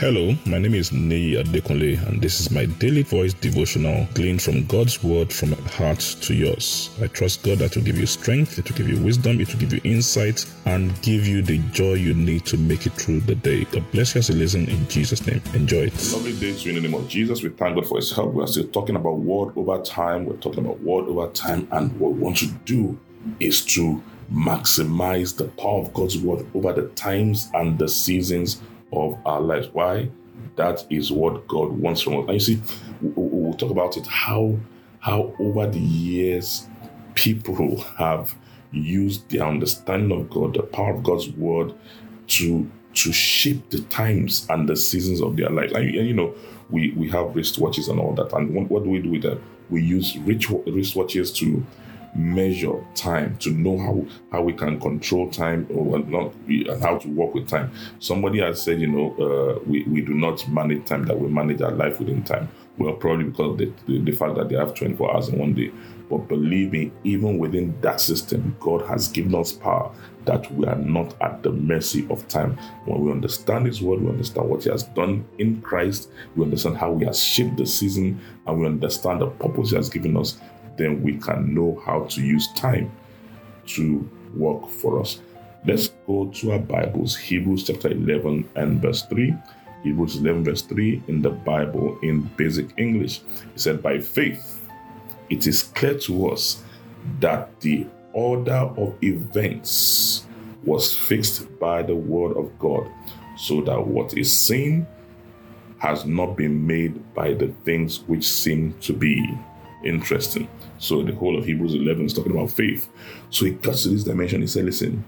Hello, my name is Nei Adekunle, and this is my daily voice devotional gleaned from God's word from my heart to yours. I trust God that will give you strength, it will give you wisdom, it will give you insight, and give you the joy you need to make it through the day. God bless you as you listen in Jesus' name. Enjoy it. Lovely day to you in the name of Jesus. We thank God for His help. We are still talking about word over time. We're talking about word over time, and what we want to do is to maximize the power of God's word over the times and the seasons of our lives. Why? That is what God wants from us. And you see, we'll talk about it how how over the years people have used the understanding of God, the power of God's word, to to shape the times and the seasons of their lives. And, and you know, we we have wristwatches and all that. And what, what do we do with them? We use rich wristwatches to measure time to know how how we can control time or not and how to work with time. Somebody has said you know uh, we, we do not manage time that we manage our life within time. Well probably because the, the, the fact that they have 24 hours in one day. But believe me even within that system god has given us power that we are not at the mercy of time. When we understand his word we understand what he has done in christ we understand how he has shaped the season and we understand the purpose he has given us then we can know how to use time to work for us. Let's go to our Bibles, Hebrews chapter 11 and verse 3. Hebrews 11, verse 3 in the Bible in basic English. It said, By faith, it is clear to us that the order of events was fixed by the word of God, so that what is seen has not been made by the things which seem to be. Interesting. So the whole of Hebrews 11 is talking about faith. So he cuts to this dimension. He said, listen,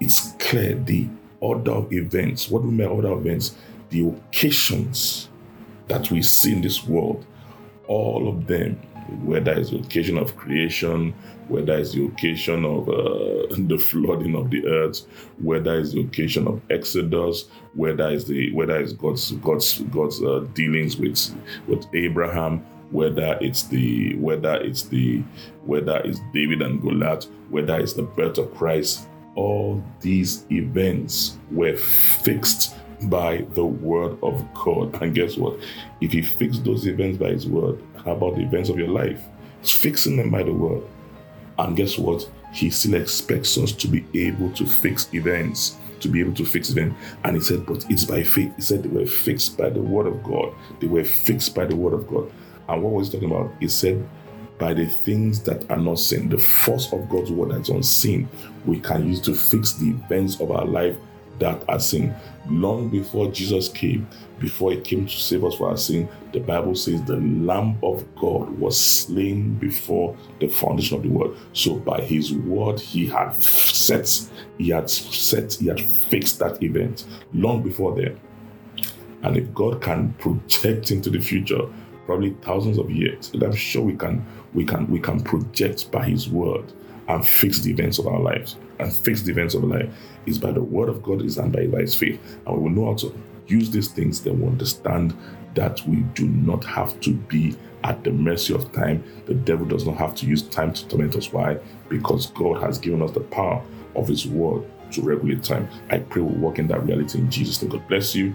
it's clear the order of events. What do we mean by order of events? The occasions that we see in this world, all of them, whether it's the occasion of creation, whether it's the occasion of uh, the flooding of the earth, whether it's the occasion of Exodus, whether it's the whether it's God's God's God's uh, dealings with with Abraham, whether it's the whether it's the whether it's David and Goliath, whether it's the birth of Christ, all these events were fixed by the word of God. And guess what? If he fixed those events by his word, how about the events of your life? He's fixing them by the word. And guess what? He still expects us to be able to fix events, to be able to fix them. And he said, but it's by faith. He said they were fixed by the word of God. They were fixed by the word of God. And what was he talking about? He said, by the things that are not seen, the force of God's word that's unseen, we can use to fix the events of our life that are seen. Long before Jesus came, before he came to save us for our sin, the Bible says the Lamb of God was slain before the foundation of the world. So by his word, he had set, he had set, he had fixed that event long before then. And if God can project into the future, probably thousands of years. And I'm sure we can we can we can project by his word and fix the events of our lives. And fix the events of life is by the word of God is and by, by his faith. And we will know how to use these things, then we understand that we do not have to be at the mercy of time. The devil does not have to use time to torment us. Why? Because God has given us the power of his word to regulate time. I pray we'll walk in that reality in Jesus' name. God bless you.